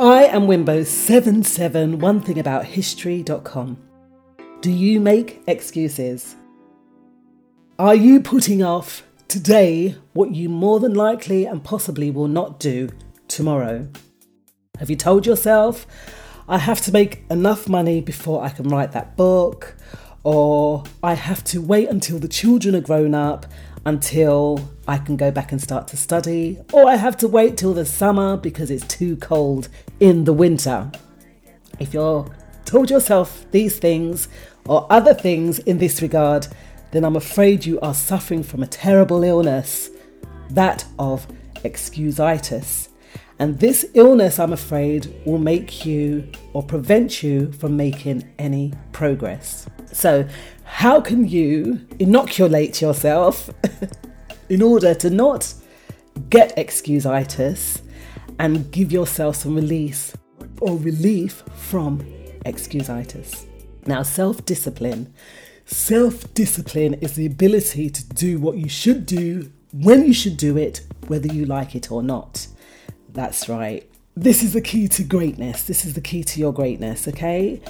I am Wimbo77, one thing about history.com. Do you make excuses? Are you putting off today what you more than likely and possibly will not do tomorrow? Have you told yourself, I have to make enough money before I can write that book? Or I have to wait until the children are grown up until I can go back and start to study, or I have to wait till the summer because it's too cold in the winter. If you're told yourself these things or other things in this regard, then I'm afraid you are suffering from a terrible illness, that of excusitis. And this illness, I'm afraid, will make you or prevent you from making any progress. So, how can you inoculate yourself in order to not get excusitis and give yourself some release or relief from excusitis? Now, self discipline. Self discipline is the ability to do what you should do when you should do it, whether you like it or not. That's right. This is the key to greatness. This is the key to your greatness, okay?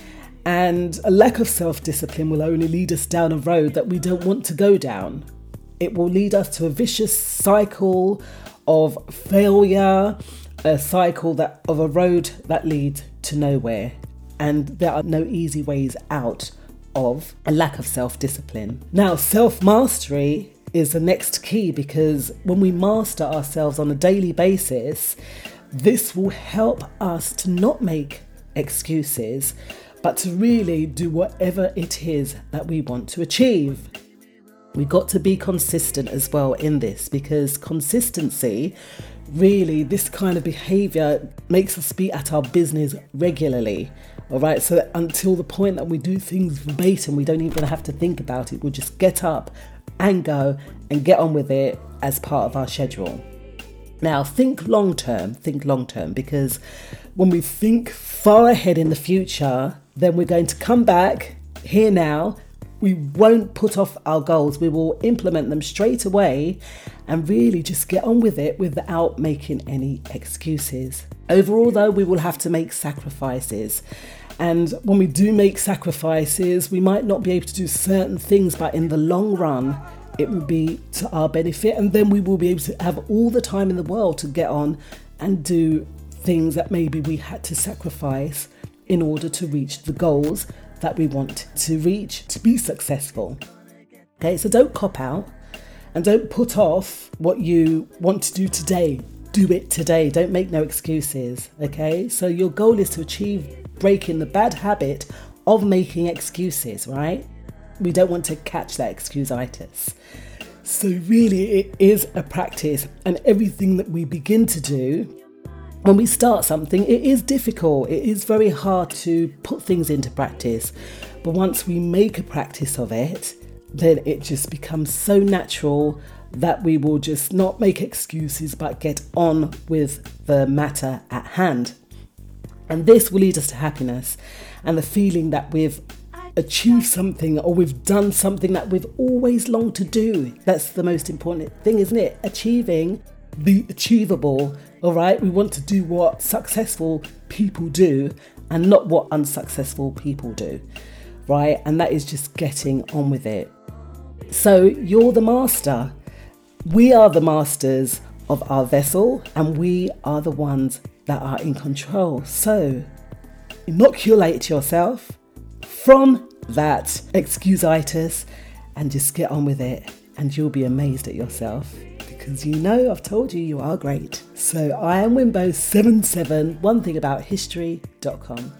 And a lack of self discipline will only lead us down a road that we don't want to go down. It will lead us to a vicious cycle of failure, a cycle that of a road that leads to nowhere. And there are no easy ways out of a lack of self discipline. Now, self mastery is the next key because when we master ourselves on a daily basis, this will help us to not make excuses but to really do whatever it is that we want to achieve. We got to be consistent as well in this because consistency really this kind of behavior makes us be at our business regularly all right so until the point that we do things verbatim we don't even have to think about it we'll just get up and go and get on with it as part of our schedule now think long term think long term because when we think far ahead in the future then we're going to come back here now. We won't put off our goals. We will implement them straight away and really just get on with it without making any excuses. Overall, though, we will have to make sacrifices. And when we do make sacrifices, we might not be able to do certain things, but in the long run, it will be to our benefit. And then we will be able to have all the time in the world to get on and do things that maybe we had to sacrifice in order to reach the goals that we want to reach to be successful. Okay, so don't cop out and don't put off what you want to do today. Do it today. Don't make no excuses. Okay, so your goal is to achieve breaking the bad habit of making excuses, right? We don't want to catch that excusitis. So, really, it is a practice, and everything that we begin to do when we start something, it is difficult. It is very hard to put things into practice. But once we make a practice of it, then it just becomes so natural that we will just not make excuses but get on with the matter at hand. And this will lead us to happiness and the feeling that we've achieved something or we've done something that we've always longed to do. That's the most important thing, isn't it? Achieving the achievable all right, we want to do what successful people do and not what unsuccessful people do, right? And that is just getting on with it. So you're the master. We are the masters of our vessel and we are the ones that are in control. So inoculate yourself from that excusitis and just get on with it, and you'll be amazed at yourself because you know I've told you you are great. So I am Wimbo77, one thing about history.com.